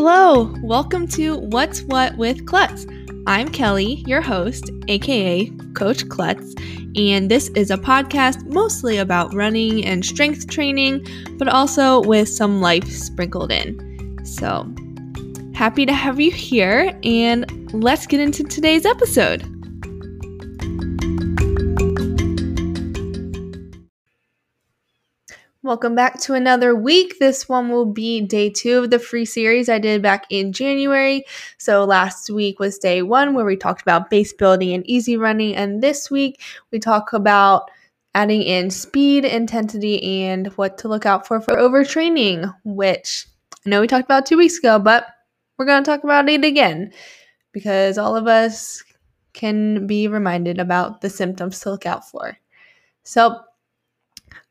Hello, welcome to What's What with Klutz. I'm Kelly, your host, aka Coach Klutz, and this is a podcast mostly about running and strength training, but also with some life sprinkled in. So, happy to have you here, and let's get into today's episode. Welcome back to another week. This one will be day two of the free series I did back in January. So, last week was day one where we talked about base building and easy running. And this week we talk about adding in speed, intensity, and what to look out for for overtraining, which I know we talked about two weeks ago, but we're going to talk about it again because all of us can be reminded about the symptoms to look out for. So,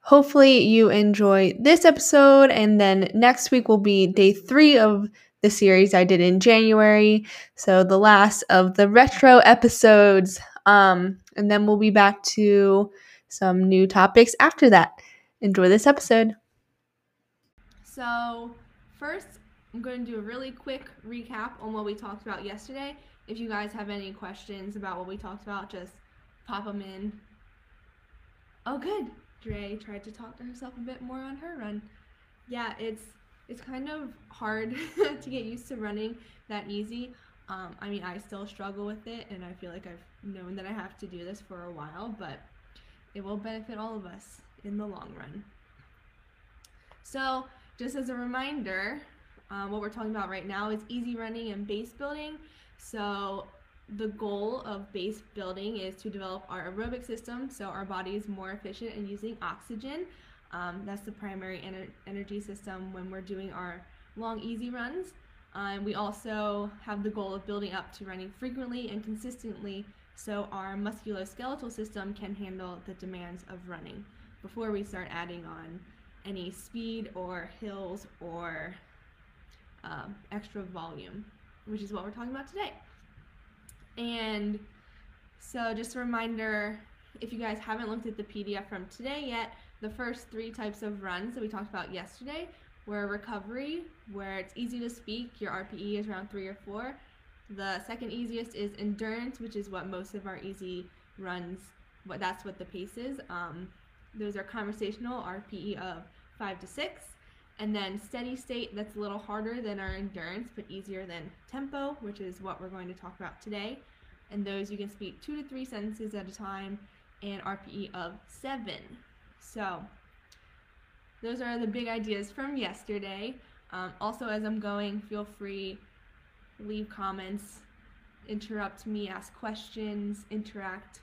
Hopefully, you enjoy this episode, and then next week will be day three of the series I did in January. So, the last of the retro episodes. Um, and then we'll be back to some new topics after that. Enjoy this episode. So, first, I'm going to do a really quick recap on what we talked about yesterday. If you guys have any questions about what we talked about, just pop them in. Oh, good. Dre tried to talk to herself a bit more on her run. Yeah, it's it's kind of hard to get used to running that easy. Um, I mean, I still struggle with it, and I feel like I've known that I have to do this for a while, but it will benefit all of us in the long run. So, just as a reminder, um, what we're talking about right now is easy running and base building. So, the goal of base building is to develop our aerobic system so our body is more efficient in using oxygen. Um, that's the primary ener- energy system when we're doing our long, easy runs. Um, we also have the goal of building up to running frequently and consistently so our musculoskeletal system can handle the demands of running before we start adding on any speed or hills or um, extra volume, which is what we're talking about today. And so, just a reminder if you guys haven't looked at the PDF from today yet, the first three types of runs that we talked about yesterday were recovery, where it's easy to speak, your RPE is around three or four. The second easiest is endurance, which is what most of our easy runs, what that's what the pace is. Um, those are conversational, RPE of five to six. And then steady state, that's a little harder than our endurance, but easier than tempo, which is what we're going to talk about today. And those you can speak two to three sentences at a time and RPE of seven. So those are the big ideas from yesterday. Um, also, as I'm going, feel free leave comments, interrupt me, ask questions, interact.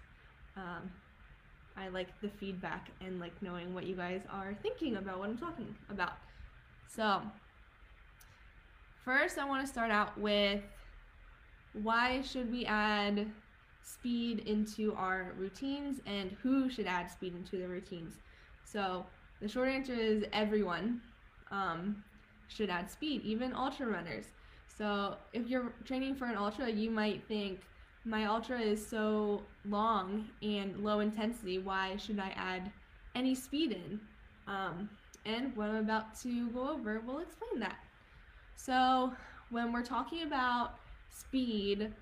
Um, I like the feedback and like knowing what you guys are thinking about what I'm talking about. So, first, I want to start out with why should we add speed into our routines and who should add speed into the routines? So, the short answer is everyone um, should add speed, even ultra runners. So, if you're training for an ultra, you might think, my ultra is so long and low intensity, why should I add any speed in? Um, and what I'm about to go over will explain that. So, when we're talking about speed,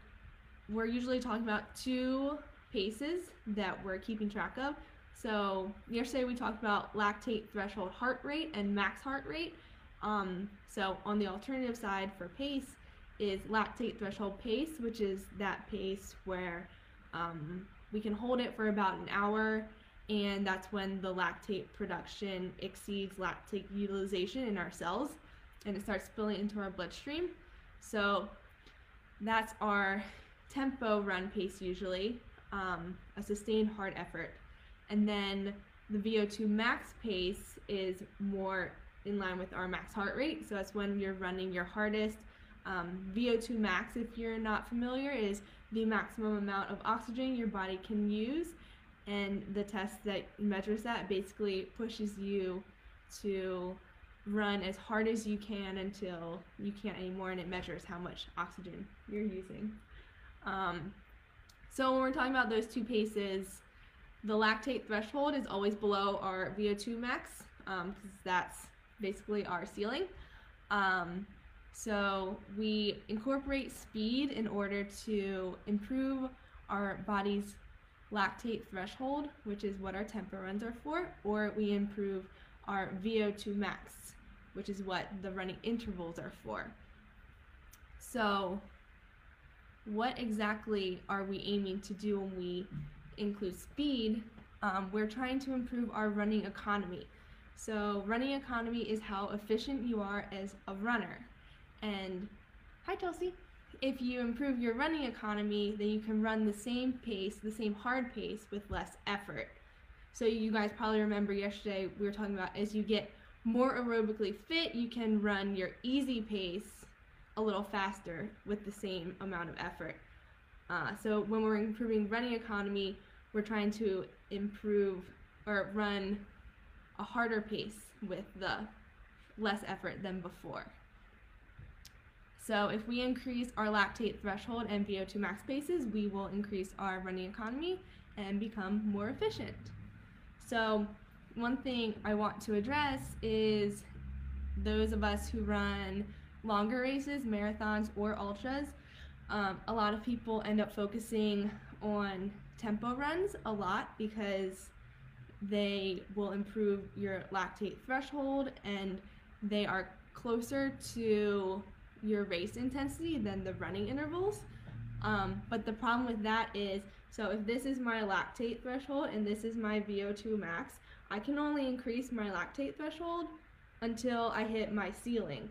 we're usually talking about two paces that we're keeping track of. So, yesterday we talked about lactate threshold heart rate and max heart rate. Um, so, on the alternative side for pace is lactate threshold pace, which is that pace where um, we can hold it for about an hour and that's when the lactate production exceeds lactate utilization in our cells and it starts spilling into our bloodstream. So that's our tempo run pace usually, um, a sustained hard effort. And then the VO2 max pace is more in line with our max heart rate. So that's when you're running your hardest. Um, VO2 max, if you're not familiar, is the maximum amount of oxygen your body can use and the test that measures that basically pushes you to run as hard as you can until you can't anymore and it measures how much oxygen you're using. Um, so when we're talking about those two paces the lactate threshold is always below our vo2 max because um, that's basically our ceiling. Um, So we incorporate speed in order to improve our body's lactate threshold, which is what our tempo runs are for, or we improve our VO2 max, which is what the running intervals are for. So, what exactly are we aiming to do when we include speed? Um, we're trying to improve our running economy. So, running economy is how efficient you are as a runner. And, hi, Chelsea. If you improve your running economy, then you can run the same pace, the same hard pace with less effort. So, you guys probably remember yesterday we were talking about as you get more aerobically fit, you can run your easy pace a little faster with the same amount of effort. Uh, so, when we're improving running economy, we're trying to improve or run a harder pace with the less effort than before. So if we increase our lactate threshold and VO2 max paces, we will increase our running economy and become more efficient. So one thing I want to address is those of us who run longer races, marathons, or ultras. Um, a lot of people end up focusing on tempo runs a lot because they will improve your lactate threshold and they are closer to your race intensity than the running intervals. Um, but the problem with that is so if this is my lactate threshold and this is my VO2 max, I can only increase my lactate threshold until I hit my ceiling.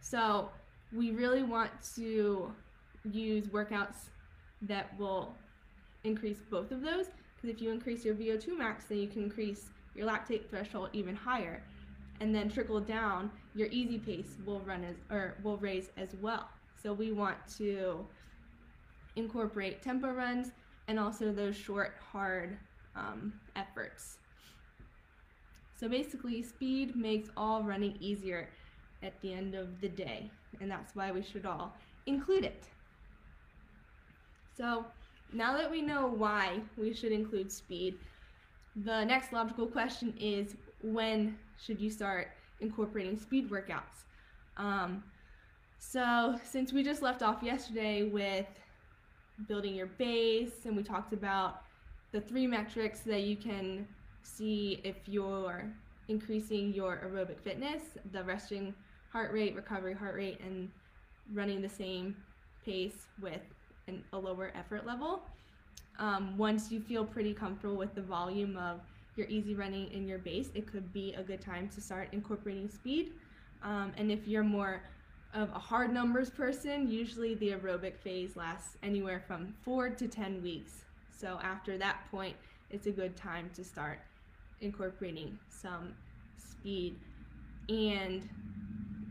So we really want to use workouts that will increase both of those because if you increase your VO2 max, then you can increase your lactate threshold even higher and then trickle down, your easy pace will run as or will raise as well. So we want to incorporate tempo runs and also those short, hard um, efforts. So basically, speed makes all running easier at the end of the day, and that's why we should all include it. So now that we know why we should include speed, the next logical question is when should you start incorporating speed workouts? Um, so, since we just left off yesterday with building your base, and we talked about the three metrics that you can see if you're increasing your aerobic fitness the resting heart rate, recovery heart rate, and running the same pace with an, a lower effort level. Um, once you feel pretty comfortable with the volume of your easy running in your base, it could be a good time to start incorporating speed. Um, and if you're more of a hard numbers person, usually the aerobic phase lasts anywhere from four to 10 weeks. So after that point, it's a good time to start incorporating some speed. And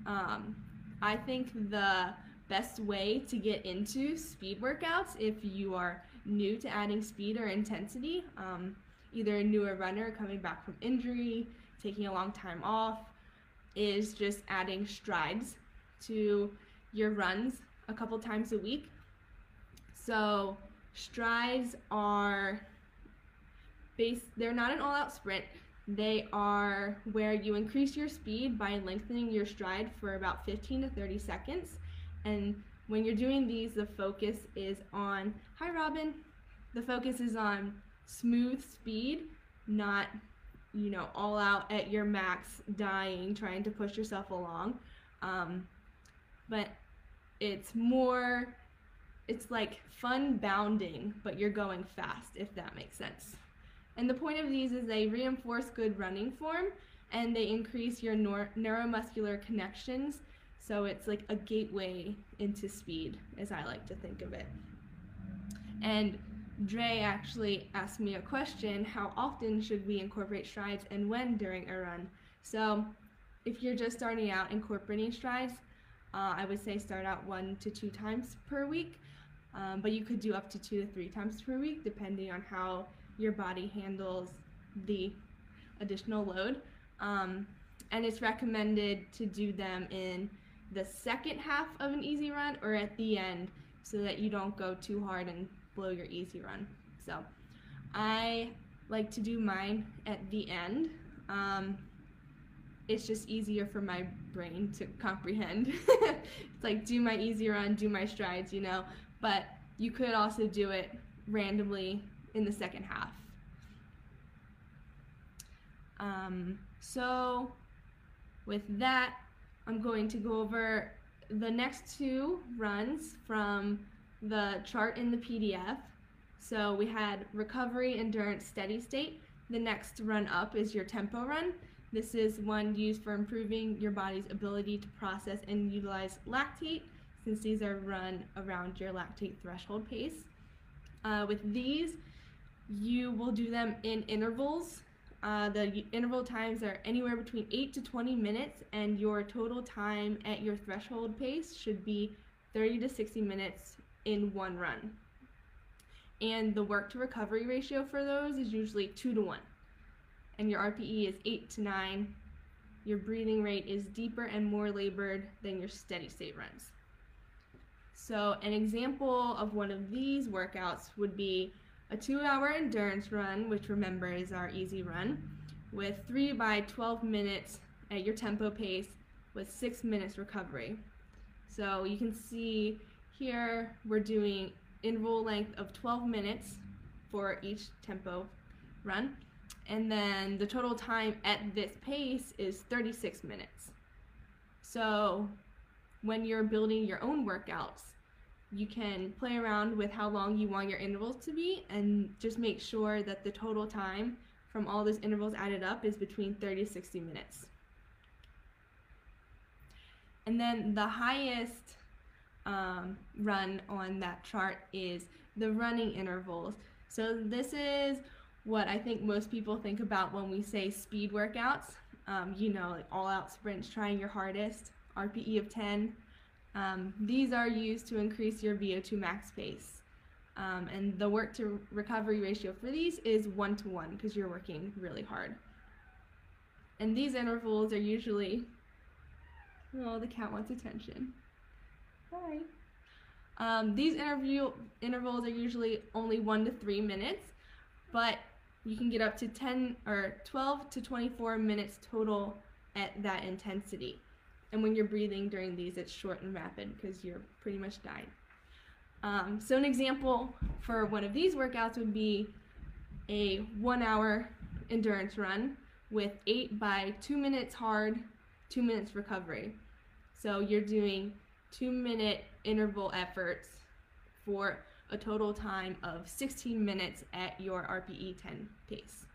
um, I think the best way to get into speed workouts if you are new to adding speed or intensity um, either a newer runner coming back from injury, taking a long time off, is just adding strides to your runs a couple times a week. So strides are base they're not an all-out sprint. They are where you increase your speed by lengthening your stride for about 15 to 30 seconds. And when you're doing these, the focus is on, hi Robin, the focus is on smooth speed, not you know all out at your max, dying, trying to push yourself along. Um, but it's more it's like fun bounding, but you're going fast, if that makes sense. And the point of these is they reinforce good running form and they increase your nor- neuromuscular connections. So it's like a gateway into speed, as I like to think of it. And Dre actually asked me a question how often should we incorporate strides and when during a run? So, if you're just starting out incorporating strides, uh, I would say start out one to two times per week, um, but you could do up to two to three times per week depending on how your body handles the additional load. Um, and it's recommended to do them in the second half of an easy run or at the end so that you don't go too hard and blow your easy run. So I like to do mine at the end. Um, it's just easier for my brain to comprehend. it's like do my easy run, do my strides, you know. But you could also do it randomly in the second half. Um, so with that, I'm going to go over the next two runs from the chart in the PDF. So we had recovery, endurance, steady state. The next run up is your tempo run. This is one used for improving your body's ability to process and utilize lactate since these are run around your lactate threshold pace. Uh, with these, you will do them in intervals. Uh, the interval times are anywhere between 8 to 20 minutes, and your total time at your threshold pace should be 30 to 60 minutes in one run. And the work to recovery ratio for those is usually 2 to 1 and your RPE is 8 to 9. Your breathing rate is deeper and more labored than your steady state runs. So, an example of one of these workouts would be a two hour endurance run, which remember is our easy run, with 3 by 12 minutes at your tempo pace with 6 minutes recovery. So, you can see here we're doing interval length of 12 minutes for each tempo run and then the total time at this pace is 36 minutes. So when you're building your own workouts, you can play around with how long you want your intervals to be and just make sure that the total time from all those intervals added up is between 30 to 60 minutes. And then the highest um, run on that chart is the running intervals. So this is what I think most people think about when we say speed workouts. Um, you know, like all out sprints, trying your hardest, RPE of 10. Um, these are used to increase your VO2 max pace. Um, and the work to recovery ratio for these is one to one because you're working really hard. And these intervals are usually, oh, the cat wants attention. Um, these interview intervals are usually only one to three minutes, but you can get up to 10 or 12 to 24 minutes total at that intensity. And when you're breathing during these, it's short and rapid because you're pretty much dying. Um, so an example for one of these workouts would be a one hour endurance run with eight by two minutes hard, two minutes recovery. So you're doing two minute interval efforts for a total time of 16 minutes at your RPE 10 pace.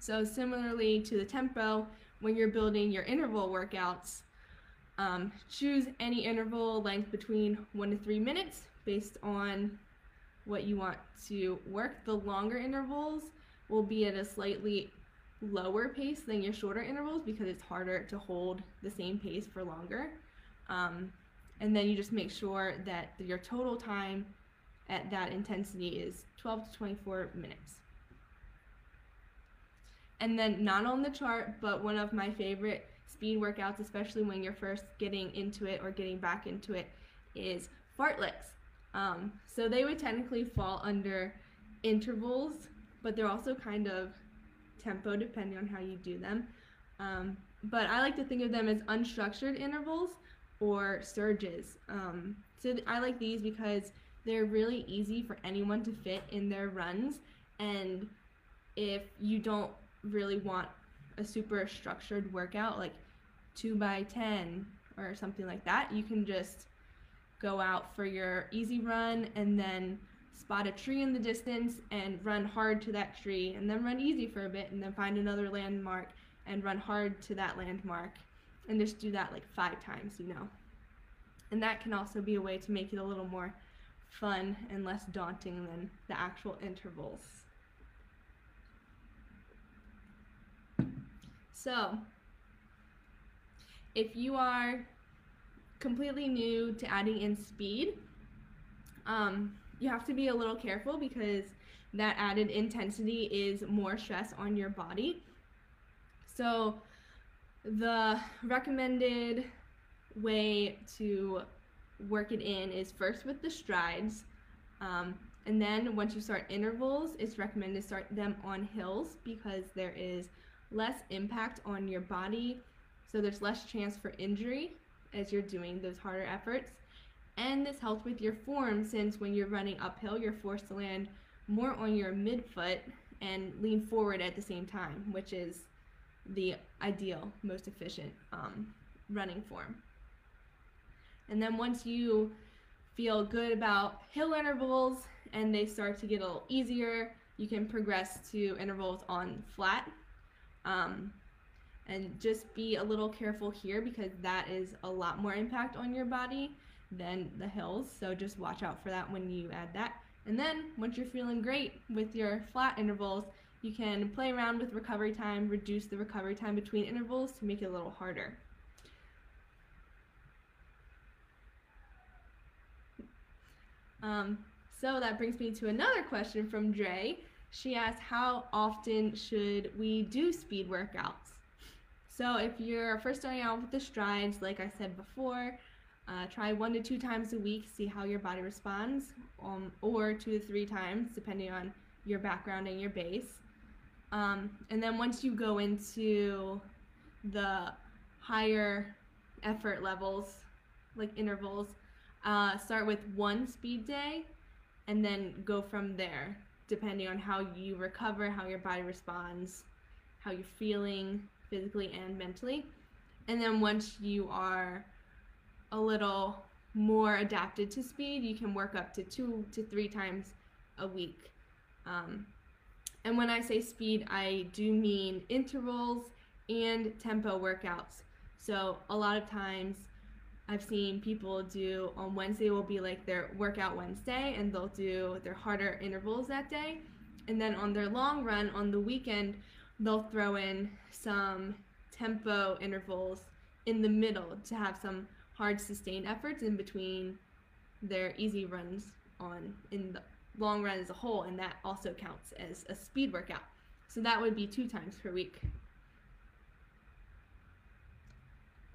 So similarly to the tempo, when you're building your interval workouts, um, choose any interval length between one to three minutes based on what you want to work. The longer intervals will be at a slightly lower pace than your shorter intervals because it's harder to hold the same pace for longer. Um, and then you just make sure that your total time at that intensity is 12 to 24 minutes. And then not on the chart, but one of my favorite speed workouts, especially when you're first getting into it or getting back into it, is fartleks. Um, so they would technically fall under intervals, but they're also kind of tempo depending on how you do them. Um, but I like to think of them as unstructured intervals or surges. Um, so I like these because they're really easy for anyone to fit in their runs. And if you don't really want a super structured workout, like 2 by 10 or something like that, you can just go out for your easy run and then spot a tree in the distance and run hard to that tree and then run easy for a bit and then find another landmark and run hard to that landmark and just do that like five times, you know. And that can also be a way to make it a little more fun and less daunting than the actual intervals. So, if you are completely new to adding in speed, um, you have to be a little careful because that added intensity is more stress on your body. So, the recommended way to work it in is first with the strides. Um, and then once you start intervals, it's recommended to start them on hills because there is less impact on your body, so there's less chance for injury as you're doing those harder efforts. And this helps with your form since when you're running uphill, you're forced to land more on your midfoot and lean forward at the same time, which is the ideal, most efficient um, running form. And then once you feel good about hill intervals and they start to get a little easier, you can progress to intervals on flat. Um, and just be a little careful here because that is a lot more impact on your body than the hills. So just watch out for that when you add that. And then once you're feeling great with your flat intervals, you can play around with recovery time, reduce the recovery time between intervals to make it a little harder. Um, so that brings me to another question from Dre. She asked, How often should we do speed workouts? So, if you're first starting out with the strides, like I said before, uh, try one to two times a week, see how your body responds, um, or two to three times, depending on your background and your base. Um, and then once you go into the higher effort levels, like intervals, uh, start with one speed day and then go from there, depending on how you recover, how your body responds, how you're feeling physically and mentally. And then once you are a little more adapted to speed, you can work up to two to three times a week. Um, and when I say speed, I do mean intervals and tempo workouts. So a lot of times I've seen people do on Wednesday will be like their workout Wednesday and they'll do their harder intervals that day. And then on their long run on the weekend, they'll throw in some tempo intervals in the middle to have some hard sustained efforts in between their easy runs on in the long run as a whole and that also counts as a speed workout. So that would be two times per week.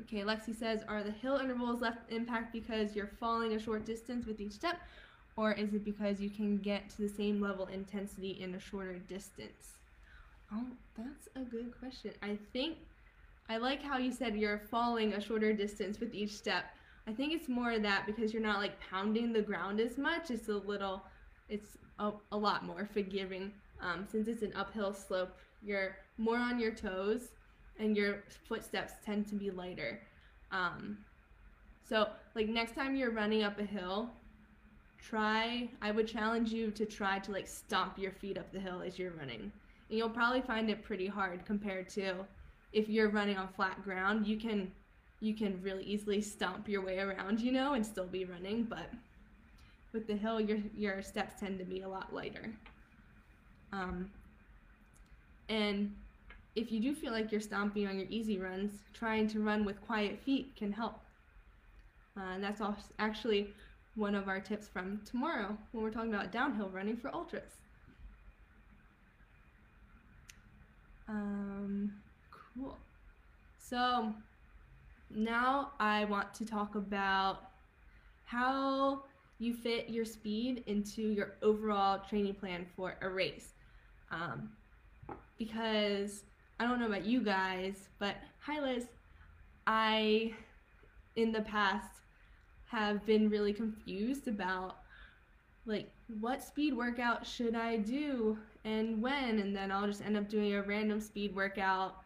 Okay, Lexi says, are the hill intervals less impact because you're falling a short distance with each step, or is it because you can get to the same level intensity in a shorter distance? Oh, that's a good question. I think I like how you said you're falling a shorter distance with each step. I think it's more of that because you're not like pounding the ground as much, it's a little, it's a, a lot more forgiving. Um, since it's an uphill slope, you're more on your toes and your footsteps tend to be lighter. Um, so, like next time you're running up a hill, try, I would challenge you to try to like stomp your feet up the hill as you're running. And you'll probably find it pretty hard compared to if you're running on flat ground, you can you can really easily stomp your way around, you know, and still be running, but with the hill your your steps tend to be a lot lighter. Um, and if you do feel like you're stomping on your easy runs, trying to run with quiet feet can help. Uh, and that's actually one of our tips from tomorrow when we're talking about downhill running for ultras. Um, cool. So now I want to talk about how you fit your speed into your overall training plan for a race. Um, because I don't know about you guys, but hi Liz, I in the past have been really confused about like what speed workout should I do and when and then I'll just end up doing a random speed workout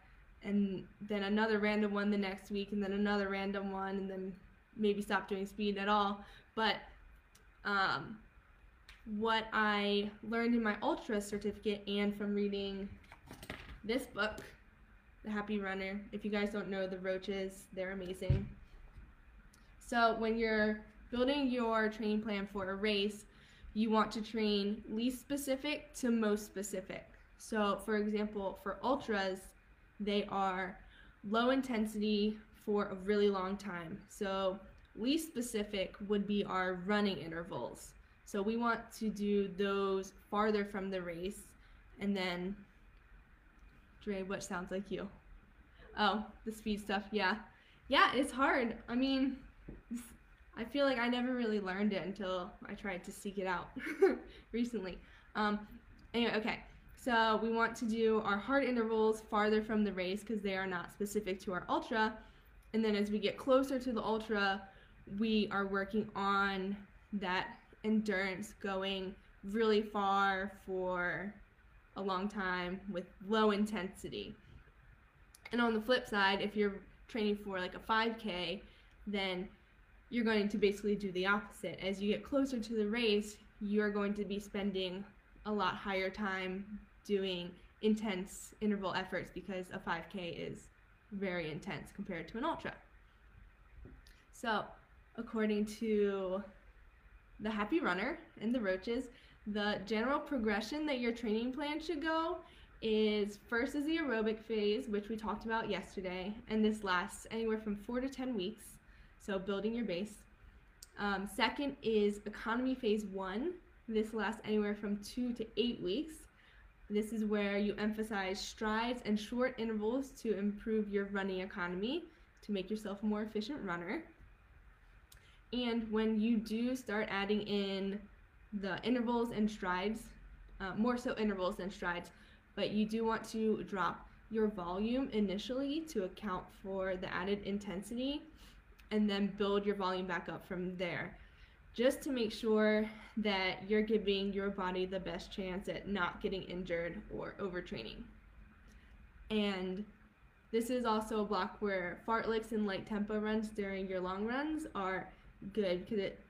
and then another random one the next week and then another random one and then maybe stop doing speed at all but um, what I learned in my ultra certificate and from reading this book, The Happy Runner. If you guys don't know the Roches, they're amazing. So when you're building your training plan for a race, you want to train least specific to most specific. So for example, for ultras, they are low intensity for a really long time. So least specific would be our running intervals. So we want to do those farther from the race and then Dre, what sounds like you? Oh, the speed stuff, yeah. Yeah, it's hard. I mean, I feel like I never really learned it until I tried to seek it out recently. Um, anyway, okay. So we want to do our hard intervals farther from the race because they are not specific to our ultra. And then as we get closer to the ultra, we are working on that endurance going really far for a long time with low intensity. And on the flip side, if you're training for like a 5K, then you're going to basically do the opposite. As you get closer to the race, you're going to be spending a lot higher time doing intense interval efforts because a 5K is very intense compared to an ultra. So, according to the Happy Runner and the Roches, the general progression that your training plan should go is first is the aerobic phase, which we talked about yesterday, and this lasts anywhere from four to 10 weeks, so building your base. Um, second is economy phase one. This lasts anywhere from two to eight weeks. This is where you emphasize strides and short intervals to improve your running economy to make yourself a more efficient runner. And when you do start adding in the intervals and strides, uh, more so intervals than strides, but you do want to drop your volume initially to account for the added intensity and then build your volume back up from there just to make sure that you're giving your body the best chance at not getting injured or overtraining. And this is also a block where fartleks and light tempo runs during your long runs are good because it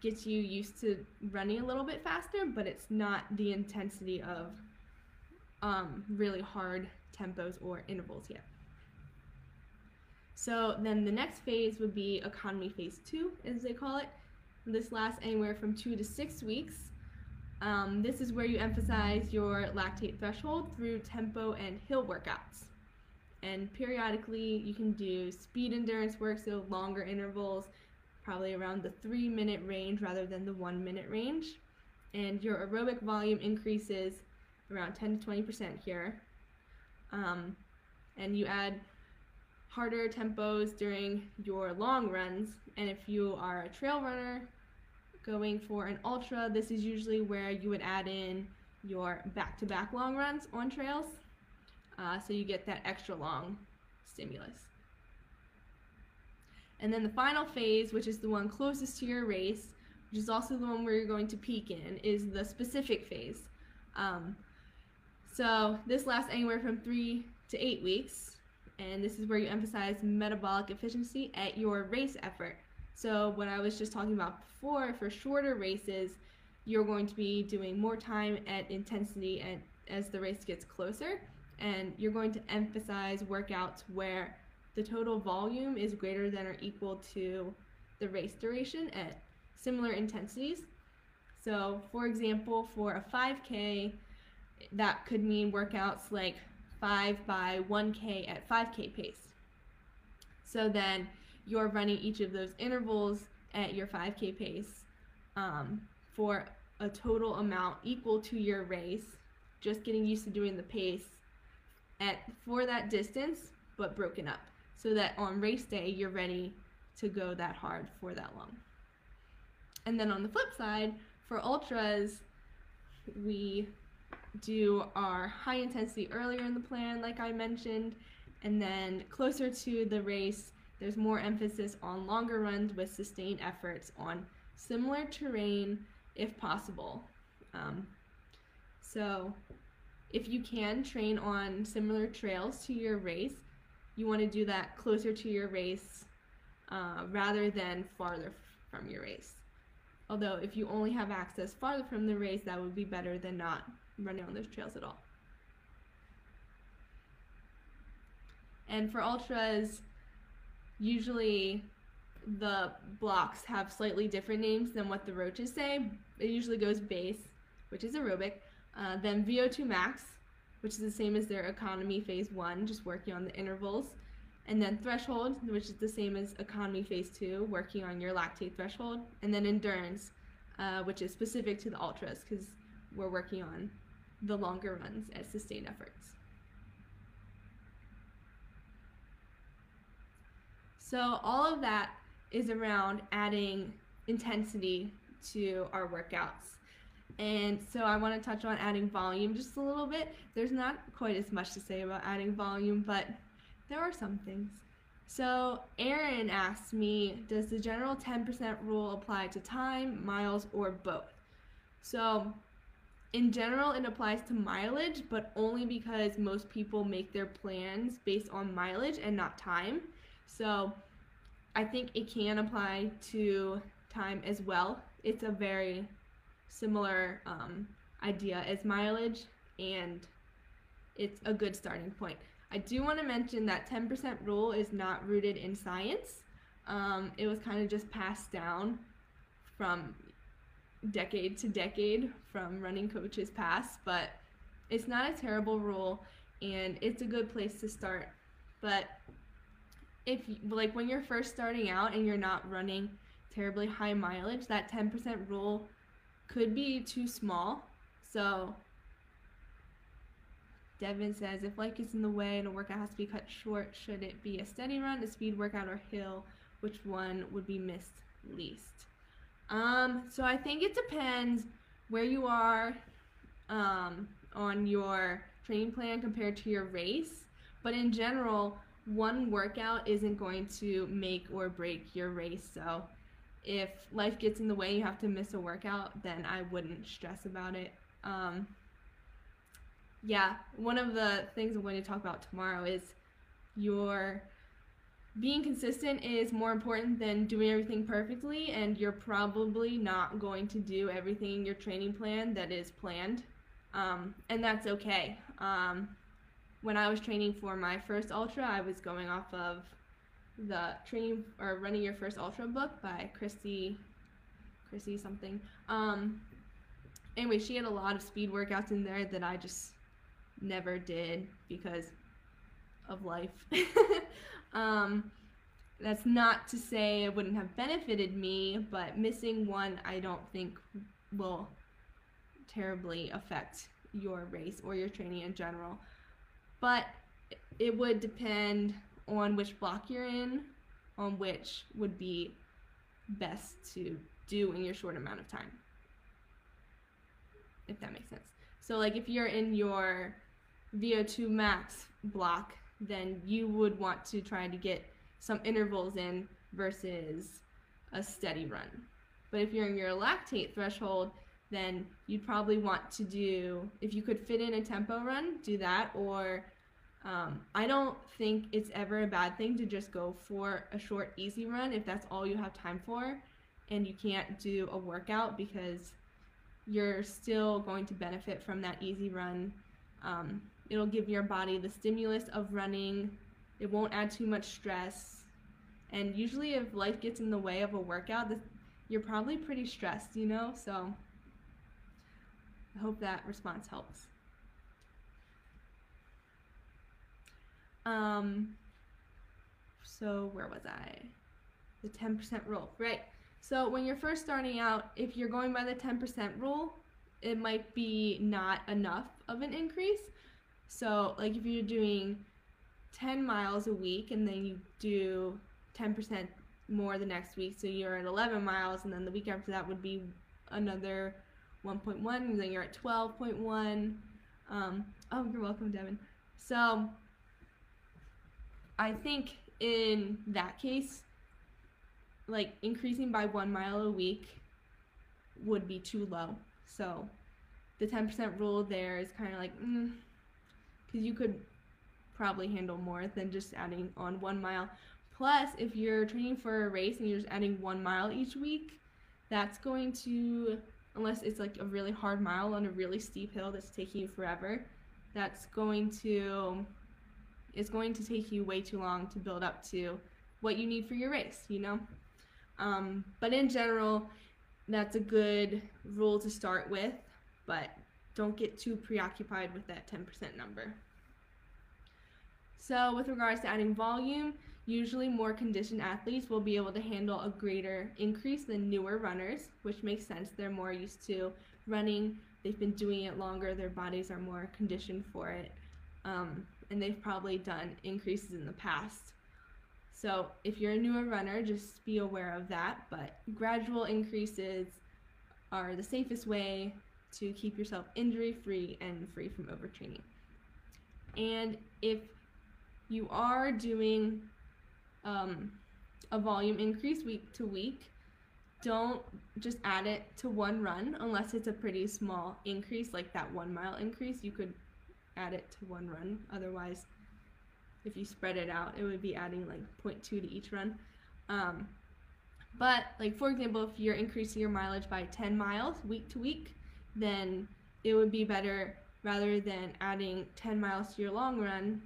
gets you used to running a little bit faster, but it's not the intensity of um, really hard tempos or intervals yet. So then the next phase would be economy phase two, as they call it. This lasts anywhere from two to six weeks. Um, this is where you emphasize your lactate threshold through tempo and hill workouts. And periodically, you can do speed endurance work, so longer intervals, probably around the three minute range rather than the one minute range. And your aerobic volume increases around 10 to 20% here. Um, and you add harder tempos during your long runs. And if you are a trail runner going for an ultra, this is usually where you would add in your back to back long runs on trails. Uh, so you get that extra long stimulus. And then the final phase, which is the one closest to your race, which is also the one where you're going to peak in, is the specific phase. Um, so this lasts anywhere from three to eight weeks, and this is where you emphasize metabolic efficiency at your race effort. So what I was just talking about before, for shorter races, you're going to be doing more time at intensity and as the race gets closer, and you're going to emphasize workouts where the total volume is greater than or equal to the race duration at similar intensities. So, for example, for a 5K, that could mean workouts like 5 by 1K at 5K pace. So then you're running each of those intervals at your 5K pace um, for a total amount equal to your race, just getting used to doing the pace at for that distance, but broken up so that on race day you're ready to go that hard for that long. And then on the flip side, for ultras, we do our high intensity earlier in the plan, like I mentioned, and then closer to the race, there's more emphasis on longer runs with sustained efforts on similar terrain if possible. Um, so, if you can train on similar trails to your race, you want to do that closer to your race uh, rather than farther from your race. Although, if you only have access farther from the race, that would be better than not running on those trails at all. And for ultras, usually the blocks have slightly different names than what the Roches say. It usually goes base, which is aerobic, uh, then VO2 max, which is the same as their economy phase one, just working on the intervals. And then threshold, which is the same as economy phase two, working on your lactate threshold. And then endurance, uh, which is specific to the ultras, because we're working on the longer runs at sustained efforts. So all of that is around adding intensity to our workouts. And so I want to touch on adding volume just a little bit. There's not quite as much to say about adding volume, but there are some things. So Aaron asked me, does the general 10% rule apply to time, miles, or both? So in general, it applies to mileage, but only because most people make their plans based on mileage and not time. So I think it can apply to time as well. It's a very similar um, idea as mileage, and it's a good starting point. I do want to mention that 10% rule is not rooted in science. Um, it was kind of just passed down from decade to decade from running coaches past, but it's not a terrible rule and it's a good place to start. But if like when you're first starting out and you're not running terribly high mileage, that 10% rule could be too small. So Devin says if life gets in the way and a workout has to be cut short, should it be a steady run, a speed workout, or hill? Which one would be missed least? Um, so I think it depends where you are um, on your training plan compared to your race. But in general, one workout isn't going to make or break your race. So if life gets in the way, you have to miss a workout, then I wouldn't stress about it. Um, yeah, one of the things I'm going to talk about tomorrow is your being consistent is more important than doing everything perfectly, and you're probably not going to do everything in your training plan that is planned, um, and that's okay. Um, when I was training for my first ultra, I was going off of the training or running your first ultra book by Christy, Christy something. Um, anyway, she had a lot of speed workouts in there that I just never did because of life. um, that's not to say it wouldn't have benefited me, but missing one I don't think will terribly affect your race or your training in general. But it would depend on which block you're in, on which would be best to do in your short amount of time. If that makes sense. So, like, if you're in your VO2 max block, then you would want to try to get some intervals in versus a steady run. But if you're in your lactate threshold, then you'd probably want to do, if you could fit in a tempo run, do that. Or um, I don't think it's ever a bad thing to just go for a short, easy run if that's all you have time for and you can't do a workout because you're still going to benefit from that easy run. Um, It'll give your body the stimulus of running. It won't add too much stress. And usually, if life gets in the way of a workout, you're probably pretty stressed, you know? So I hope that response helps. Um, so where was I? The 10% rule, right? So when you're first starting out, if you're going by the 10% rule, it might be not enough of an increase. So, like if you're doing 10 miles a week and then you do 10% more the next week, so you're at 11 miles, and then the week after that would be another 1.1, and then you're at 12.1. Um, oh, you're welcome, Devin. So, I think in that case, like increasing by one mile a week would be too low. So, the 10% rule there is kind of like, mm, because you could probably handle more than just adding on one mile. Plus, if you're training for a race and you're just adding one mile each week, that's going to, unless it's like a really hard mile on a really steep hill that's taking you forever, that's going to, it's going to take you way too long to build up to what you need for your race, you know? Um, but in general, that's a good rule to start with, but don't get too preoccupied with that 10% number. So with regards to adding volume, usually more conditioned athletes will be able to handle a greater increase than newer runners, which makes sense. They're more used to running, they've been doing it longer, their bodies are more conditioned for it, um, and they've probably done increases in the past. So if you're a newer runner, just be aware of that, but gradual increases are the safest way to keep yourself injury free and free from overtraining. And if you are doing um, a volume increase week to week, don't just add it to one run unless it's a pretty small increase, like that one mile increase. You could add it to one run. Otherwise, if you spread it out, it would be adding like 0.2 to each run. Um, but like for example, if you're increasing your mileage by 10 miles week to week, then it would be better rather than adding 10 miles to your long run,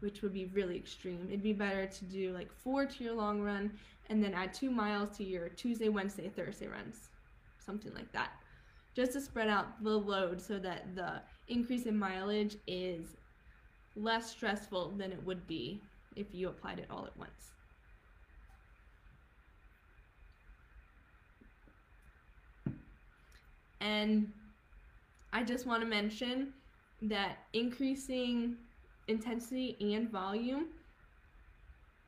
which would be really extreme. It'd be better to do like four to your long run and then add two miles to your Tuesday, Wednesday, Thursday runs, something like that. Just to spread out the load so that the increase in mileage is less stressful than it would be if you applied it all at once. And I just want to mention that increasing intensity and volume,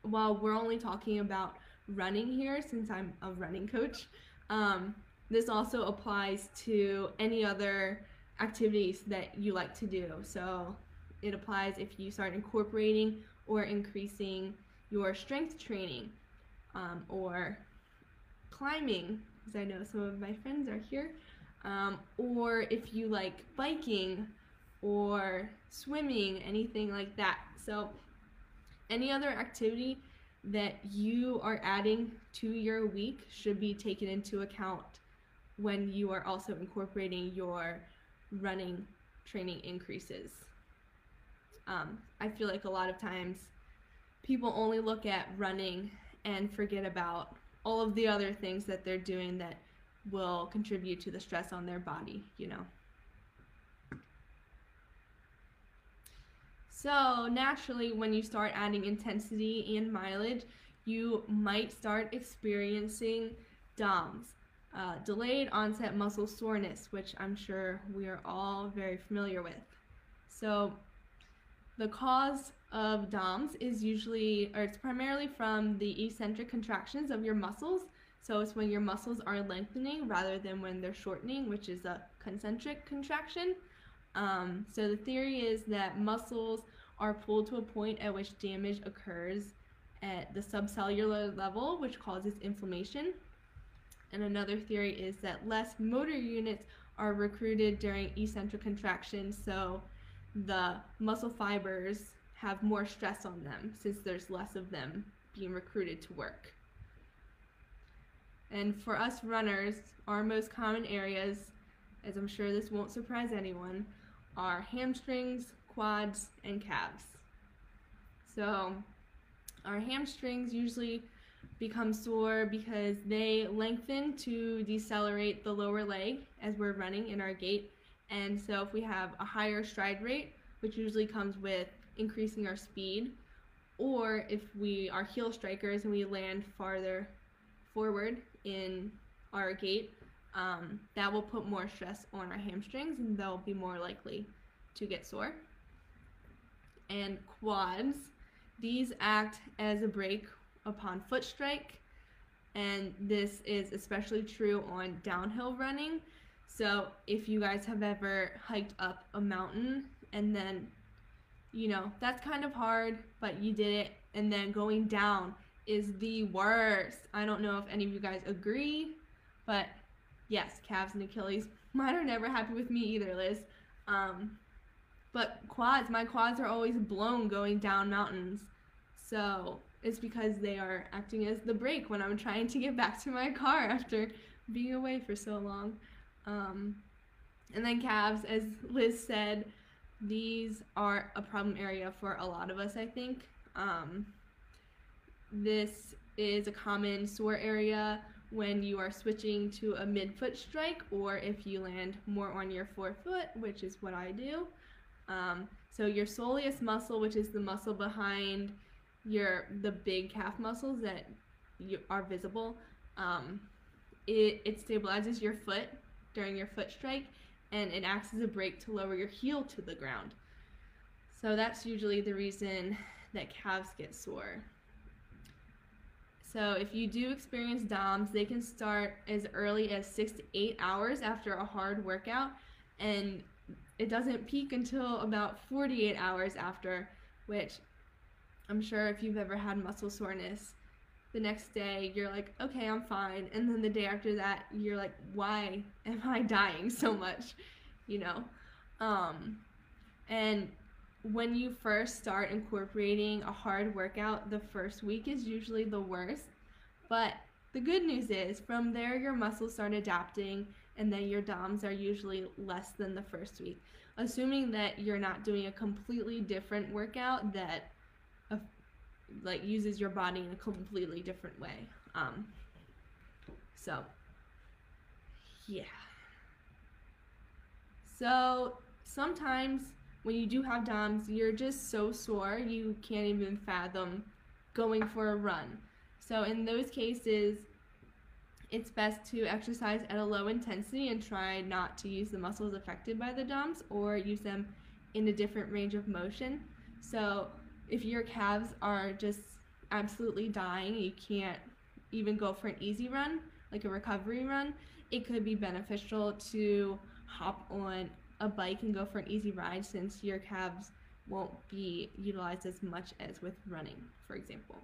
while we're only talking about running here, since I'm a running coach, um, this also applies to any other activities that you like to do. So it applies if you start incorporating or increasing your strength training um, or climbing, because I know some of my friends are here um, or if you like biking or swimming, anything like that. So, any other activity that you are adding to your week should be taken into account when you are also incorporating your running training increases. Um, I feel like a lot of times people only look at running and forget about all of the other things that they're doing that will contribute to the stress on their body, you know. So, naturally, when you start adding intensity and mileage, you might start experiencing DOMS, uh, delayed onset muscle soreness, which I'm sure we are all very familiar with. So, the cause of DOMS is usually, or it's primarily from the eccentric contractions of your muscles so it's when your muscles are lengthening rather than when they're shortening, which is a concentric contraction. Um, so the theory is that muscles are pulled to a point at which damage occurs at the subcellular level, which causes inflammation. And another theory is that less motor units are recruited during eccentric contraction, so the muscle fibers have more stress on them since there's less of them being recruited to work. And for us runners, our most common areas, as I'm sure this won't surprise anyone, are hamstrings, quads, and calves. So our hamstrings usually become sore because they lengthen to decelerate the lower leg as we're running in our gait. And so if we have a higher stride rate, which usually comes with increasing our speed, or if we are heel strikers and we land farther forward in our gait, um, that will put more stress on our hamstrings and they'll be more likely to get sore. And quads, these act as a brake upon foot strike, and this is especially true on downhill running. So if you guys have ever hiked up a mountain and then, you know, that's kind of hard, but you did it, and then going down is the worst. I don't know if any of you guys agree, but yes, calves and Achilles. Mine are never happy with me either, Liz. Um, but quads, my quads are always blown going down mountains. So it's because they are acting as the brake when I'm trying to get back to my car after being away for so long. Um, and then calves, as Liz said, these are a problem area for a lot of us, I think. Um, this is a common sore area when you are switching to a midfoot strike or if you land more on your forefoot, which is what I do. Um, so your soleus muscle, which is the muscle behind your the big calf muscles that you, are visible, um, it, it stabilizes your foot during your foot strike and it acts as a brake to lower your heel to the ground. So that's usually the reason that calves get sore. So if you do experience DOMS, they can start as early as six to eight hours after a hard workout. and it doesn't peak until about 48 hours after, which I'm sure if you've ever had muscle soreness, the next day you're like, okay, I'm fine. And then the day after that, you're like, why am I dying so much? You know? Um, and when you first start incorporating a hard workout, the first week is usually the worst. But the good news is, from there, your muscles start adapting, and then your DOMs are usually less than the first week. Assuming that you're not doing a completely different workout that like uses your body in a completely different way. Um, so, yeah. So sometimes when you do have DOMs, you're just so sore you can't even fathom going for a run. So in those cases, it's best to exercise at a low intensity and try not to use the muscles affected by the DOMs or use them in a different range of motion. So if your calves are just absolutely dying, you can't even go for an easy run, like a recovery run, it could be beneficial to hop on a bike and go for an easy ride since your calves won't be utilized as much as with running, for example.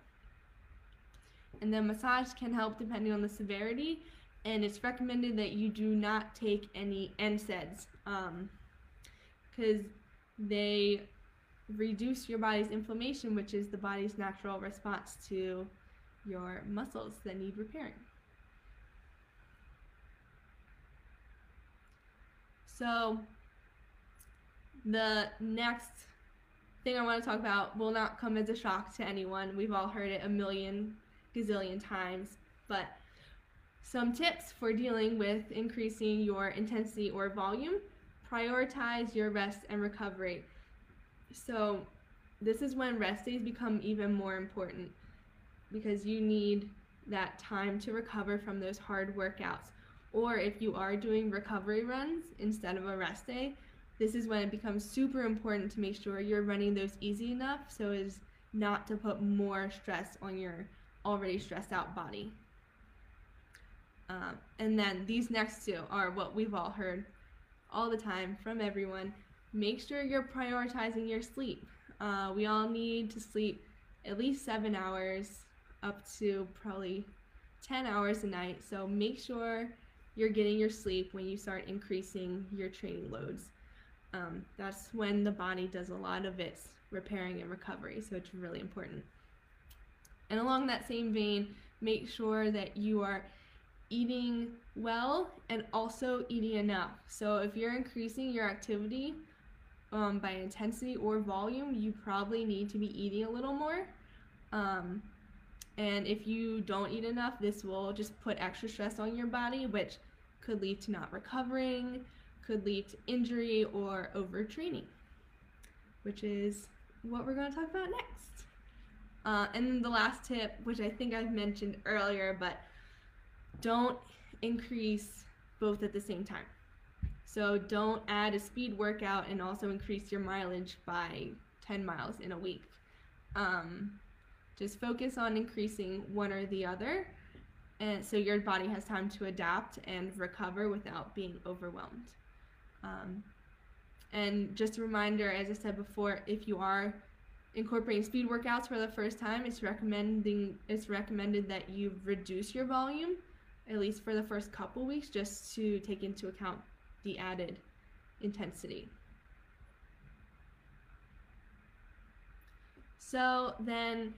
And then massage can help depending on the severity, and it's recommended that you do not take any NSAIDs because um, they reduce your body's inflammation, which is the body's natural response to your muscles that need repairing. So, the next thing I want to talk about will not come as a shock to anyone. We've all heard it a million gazillion times, but some tips for dealing with increasing your intensity or volume prioritize your rest and recovery. So, this is when rest days become even more important because you need that time to recover from those hard workouts. Or if you are doing recovery runs instead of a rest day, this is when it becomes super important to make sure you're running those easy enough so as not to put more stress on your already stressed out body. Um, and then these next two are what we've all heard all the time from everyone. Make sure you're prioritizing your sleep. Uh, we all need to sleep at least seven hours up to probably 10 hours a night. So make sure you're getting your sleep when you start increasing your training loads. Um, that's when the body does a lot of its repairing and recovery. So it's really important. And along that same vein, make sure that you are eating well and also eating enough. So if you're increasing your activity um, by intensity or volume, you probably need to be eating a little more. Um, and if you don't eat enough, this will just put extra stress on your body, which could lead to not recovering, could lead to injury or overtraining, which is what we're going to talk about next. Uh, and then the last tip, which I think I've mentioned earlier, but don't increase both at the same time. So don't add a speed workout and also increase your mileage by 10 miles in a week. Um, just focus on increasing one or the other, and so your body has time to adapt and recover without being overwhelmed. Um, and just a reminder, as I said before, if you are incorporating speed workouts for the first time, it's recommending it's recommended that you reduce your volume, at least for the first couple weeks, just to take into account the added intensity. So then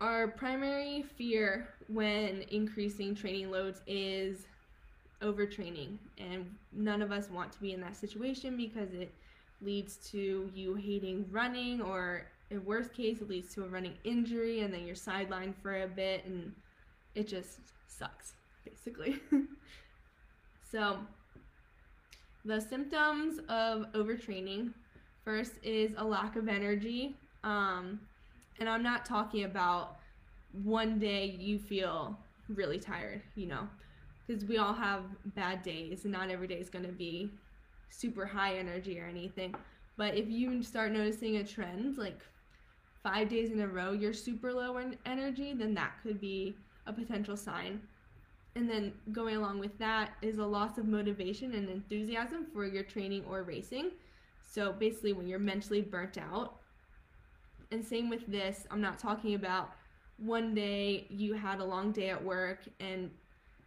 our primary fear when increasing training loads is overtraining and none of us want to be in that situation because it leads to you hating running or in worst case it leads to a running injury and then you're sidelined for a bit and it just sucks basically so the symptoms of overtraining. First is a lack of energy um, and i'm not talking about one day you feel really tired you know because we all have bad days and not every day is going to be super high energy or anything. But if you start noticing a trend like five days in a row you're super low in energy then that could be a potential sign and then going along with that is a loss of motivation and enthusiasm for your training or racing. So basically, when you're mentally burnt out. And same with this, I'm not talking about one day you had a long day at work and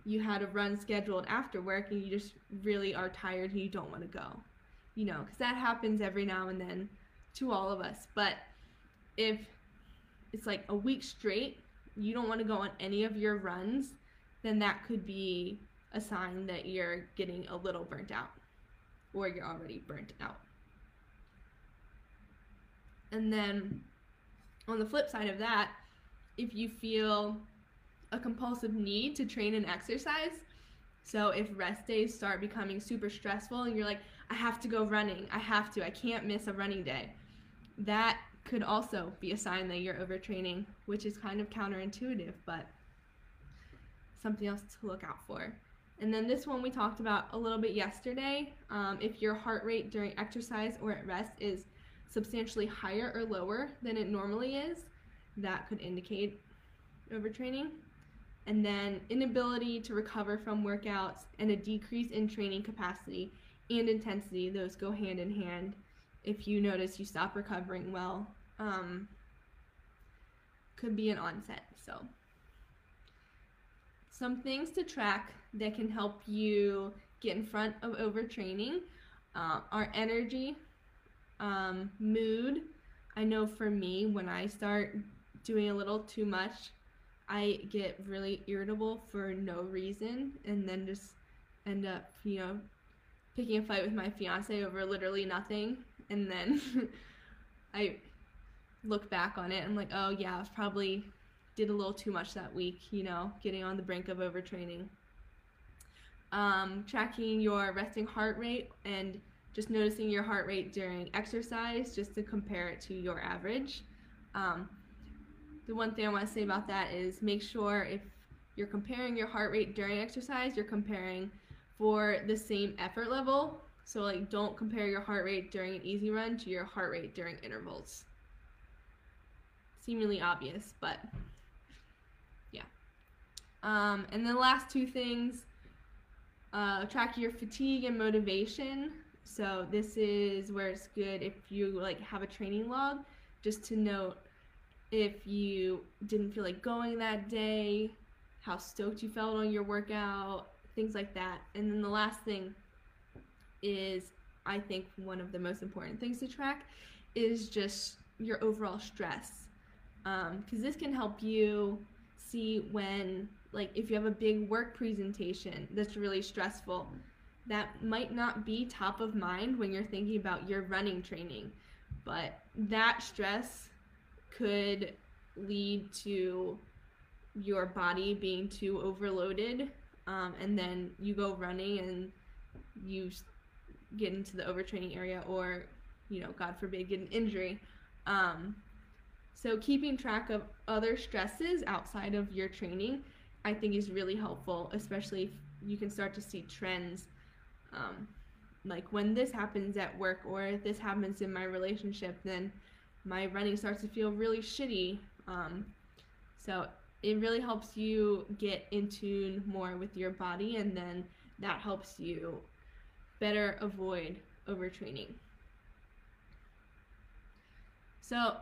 you had a run scheduled after work and you just really are tired and you don't want to go. You know, because that happens every now and then to all of us. But if it's like a week straight, you don't want to go on any of your runs then that could be a sign that you're getting a little burnt out or you're already burnt out. And then on the flip side of that, if you feel a compulsive need to train and exercise, so if rest days start becoming super stressful and you're like, I have to go running, I have to, I can't miss a running day, that could also be a sign that you're overtraining, which is kind of counterintuitive, but something else to look out for. And then this one we talked about a little bit yesterday. Um, if your heart rate during exercise or at rest is substantially higher or lower than it normally is, that could indicate overtraining. And then inability to recover from workouts and a decrease in training capacity and intensity, those go hand in hand. If you notice you stop recovering well, um, could be an onset. So some things to track that can help you get in front of overtraining uh, are energy, um, mood. I know for me, when I start doing a little too much, I get really irritable for no reason and then just end up, you know, picking a fight with my fiance over literally nothing. And then I look back on it and I'm like, oh yeah, I was probably did a little too much that week, you know, getting on the brink of overtraining. Um, tracking your resting heart rate and just noticing your heart rate during exercise just to compare it to your average. Um, the one thing I want to say about that is make sure if you're comparing your heart rate during exercise, you're comparing for the same effort level. So, like, don't compare your heart rate during an easy run to your heart rate during intervals. Seemingly obvious, but um, and then the last two things, uh, track your fatigue and motivation. So this is where it's good if you like have a training log, just to note if you didn't feel like going that day, how stoked you felt on your workout, things like that. And then the last thing is, I think one of the most important things to track is just your overall stress, because um, this can help you see when like if you have a big work presentation that's really stressful that might not be top of mind when you're thinking about your running training. But that stress could lead to your body being too overloaded um, and then you go running and you get into the overtraining area or you know god forbid get an injury. Um, so keeping track of other stresses outside of your training I think is really helpful, especially if you can start to see trends. Um, like when this happens at work or if this happens in my relationship, then my running starts to feel really shitty. Um, so it really helps you get in tune more with your body, and then that helps you better avoid overtraining. So,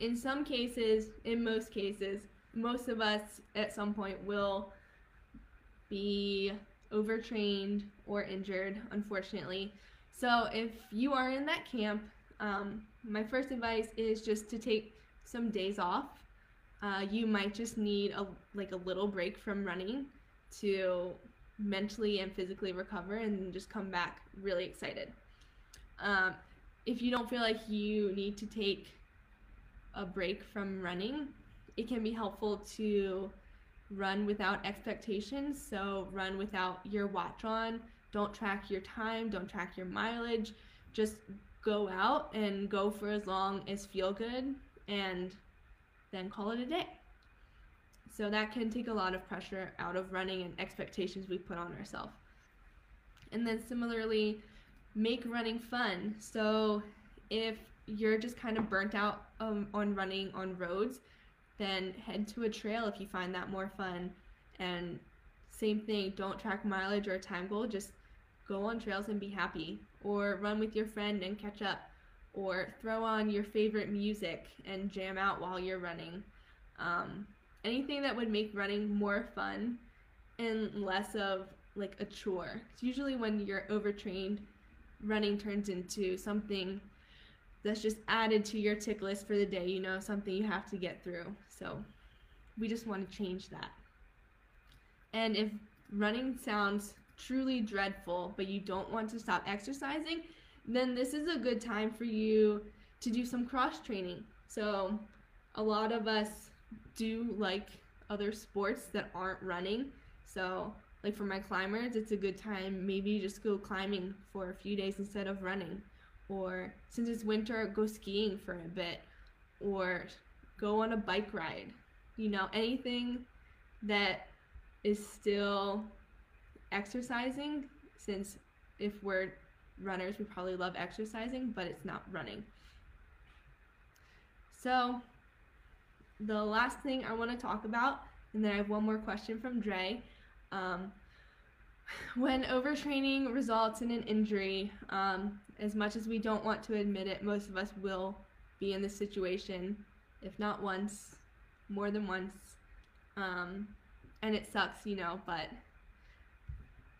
in some cases, in most cases, most of us at some point will be overtrained or injured, unfortunately. So if you are in that camp, um, my first advice is just to take some days off. Uh, you might just need a like a little break from running to mentally and physically recover and just come back really excited. Um, if you don't feel like you need to take a break from running, it can be helpful to run without expectations. So, run without your watch on. Don't track your time, don't track your mileage. Just go out and go for as long as feel good and then call it a day. So, that can take a lot of pressure out of running and expectations we put on ourselves. And then, similarly, make running fun. So, if you're just kind of burnt out um, on running on roads, then head to a trail if you find that more fun and same thing. Don't track mileage or a time goal. Just go on trails and be happy. Or run with your friend and catch up. Or throw on your favorite music and jam out while you're running. Um, anything that would make running more fun and less of like a chore. Usually when you're overtrained, running turns into something that's just added to your tick list for the day, you know, something you have to get through. So we just want to change that. And if running sounds truly dreadful, but you don't want to stop exercising, then this is a good time for you to do some cross training. So a lot of us do like other sports that aren't running. So like for my climbers, it's a good time maybe just go climbing for a few days instead of running. Or since it's winter, go skiing for a bit. Or go on a bike ride. You know, anything that is still exercising since if we're runners, we probably love exercising, but it's not running. So, the last thing I want to talk about, and then I have one more question from Dre. Um, when overtraining results in an injury, um, as much as we don't want to admit it, most of us will be in this situation, if not once, more than once. Um, and it sucks, you know, but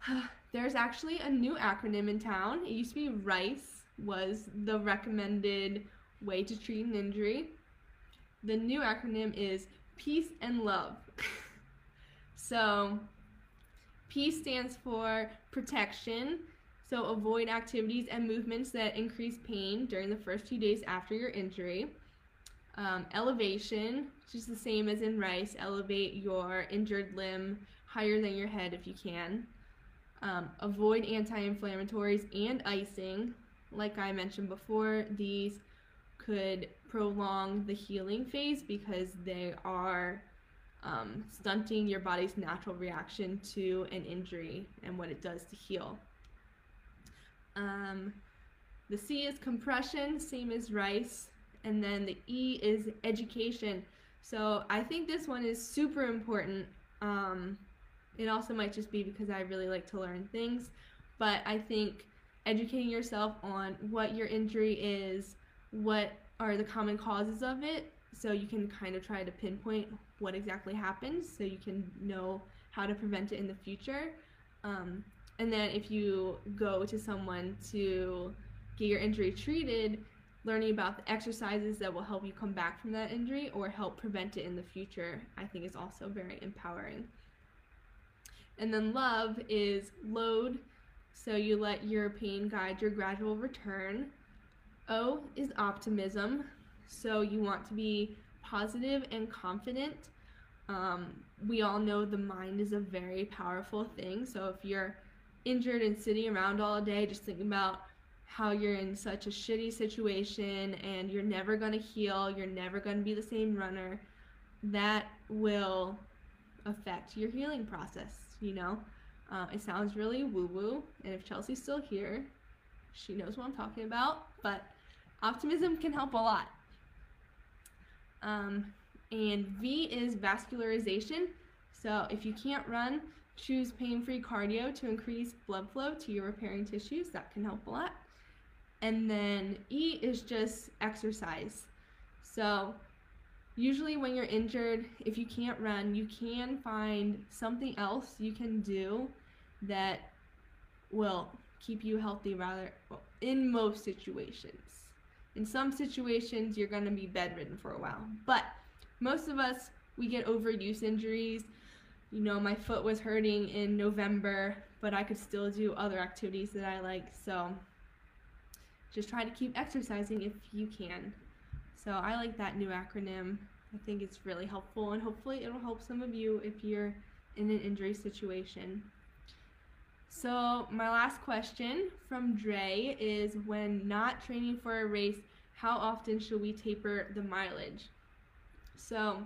there's actually a new acronym in town. It used to be RICE, was the recommended way to treat an injury. The new acronym is Peace and Love. so, P stands for protection. So avoid activities and movements that increase pain during the first few days after your injury. Um, elevation, which is the same as in rice, elevate your injured limb higher than your head if you can. Um, avoid anti-inflammatories and icing. Like I mentioned before, these could prolong the healing phase because they are um, stunting your body's natural reaction to an injury and what it does to heal. Um, the C is compression, same as rice. And then the E is education. So I think this one is super important. Um, it also might just be because I really like to learn things. But I think educating yourself on what your injury is, what are the common causes of it, so you can kind of try to pinpoint what exactly happened so you can know how to prevent it in the future. Um, and then if you go to someone to get your injury treated, learning about the exercises that will help you come back from that injury or help prevent it in the future, I think is also very empowering. And then love is load, so you let your pain guide your gradual return. O is optimism, so you want to be positive and confident. Um, we all know the mind is a very powerful thing, so if you're injured and sitting around all day just thinking about how you're in such a shitty situation and you're never going to heal, you're never going to be the same runner, that will affect your healing process, you know? Uh, it sounds really woo woo, and if Chelsea's still here, she knows what I'm talking about, but optimism can help a lot. Um, and V is vascularization. So if you can't run, choose pain-free cardio to increase blood flow to your repairing tissues. That can help a lot. And then E is just exercise. So usually when you're injured, if you can't run, you can find something else you can do that will keep you healthy rather in most situations. In some situations, you're going to be bedridden for a while. But most of us, we get overuse injuries. You know, my foot was hurting in November, but I could still do other activities that I like. So just try to keep exercising if you can. So I like that new acronym. I think it's really helpful, and hopefully, it'll help some of you if you're in an injury situation. So, my last question from Dre is when not training for a race, how often should we taper the mileage? So,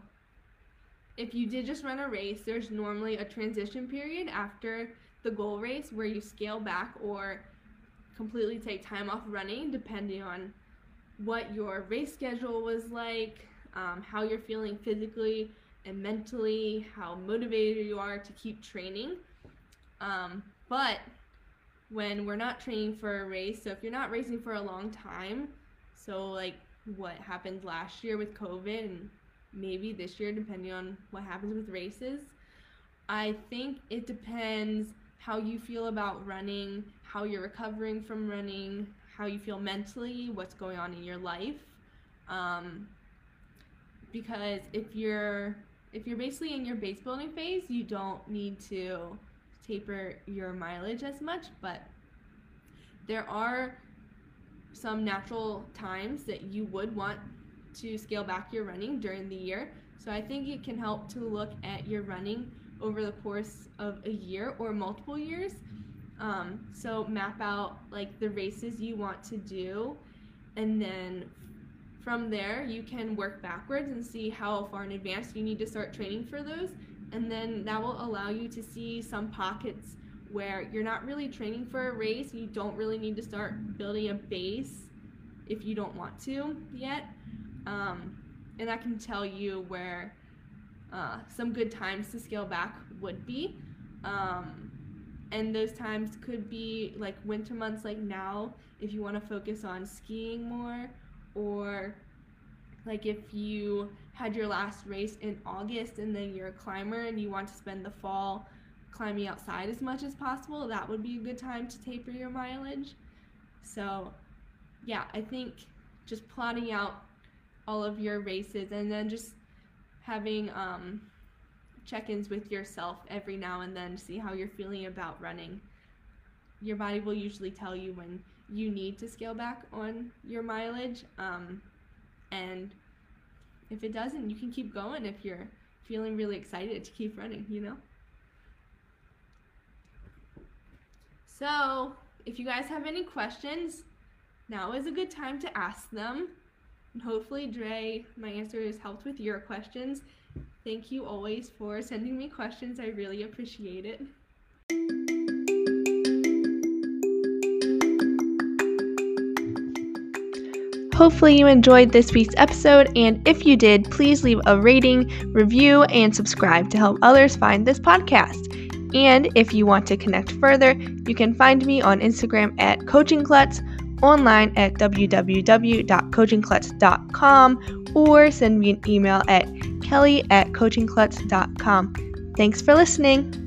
if you did just run a race, there's normally a transition period after the goal race where you scale back or completely take time off running, depending on what your race schedule was like, um, how you're feeling physically, and mentally, how motivated you are to keep training. Um, but when we're not training for a race, so if you're not racing for a long time, so like what happened last year with COVID and maybe this year, depending on what happens with races, I think it depends how you feel about running, how you're recovering from running, how you feel mentally, what's going on in your life. Um, because if you're if you're basically in your base building phase, you don't need to taper your mileage as much, but there are some natural times that you would want to scale back your running during the year. So I think it can help to look at your running over the course of a year or multiple years. Um, so map out like the races you want to do, and then from there you can work backwards and see how far in advance you need to start training for those, and then that will allow you to see some pockets where you're not really training for a race. You don't really need to start building a base if you don't want to yet. Um, and I can tell you where uh, some good times to scale back would be. Um, and those times could be like winter months, like now, if you want to focus on skiing more, or like if you had your last race in August and then you're a climber and you want to spend the fall climbing outside as much as possible, that would be a good time to taper your mileage. So, yeah, I think just plotting out all of your races and then just having um, check-ins with yourself every now and then to see how you're feeling about running. Your body will usually tell you when you need to scale back on your mileage, um, and if it doesn't, you can keep going if you're feeling really excited to keep running. You know. So, if you guys have any questions, now is a good time to ask them. And hopefully, Dre, my answers helped with your questions. Thank you always for sending me questions. I really appreciate it. Hopefully, you enjoyed this week's episode, and if you did, please leave a rating, review, and subscribe to help others find this podcast. And if you want to connect further, you can find me on Instagram at Coaching Klutz, online at www.coachingklutz.com, or send me an email at kelly at coachingklutz.com. Thanks for listening.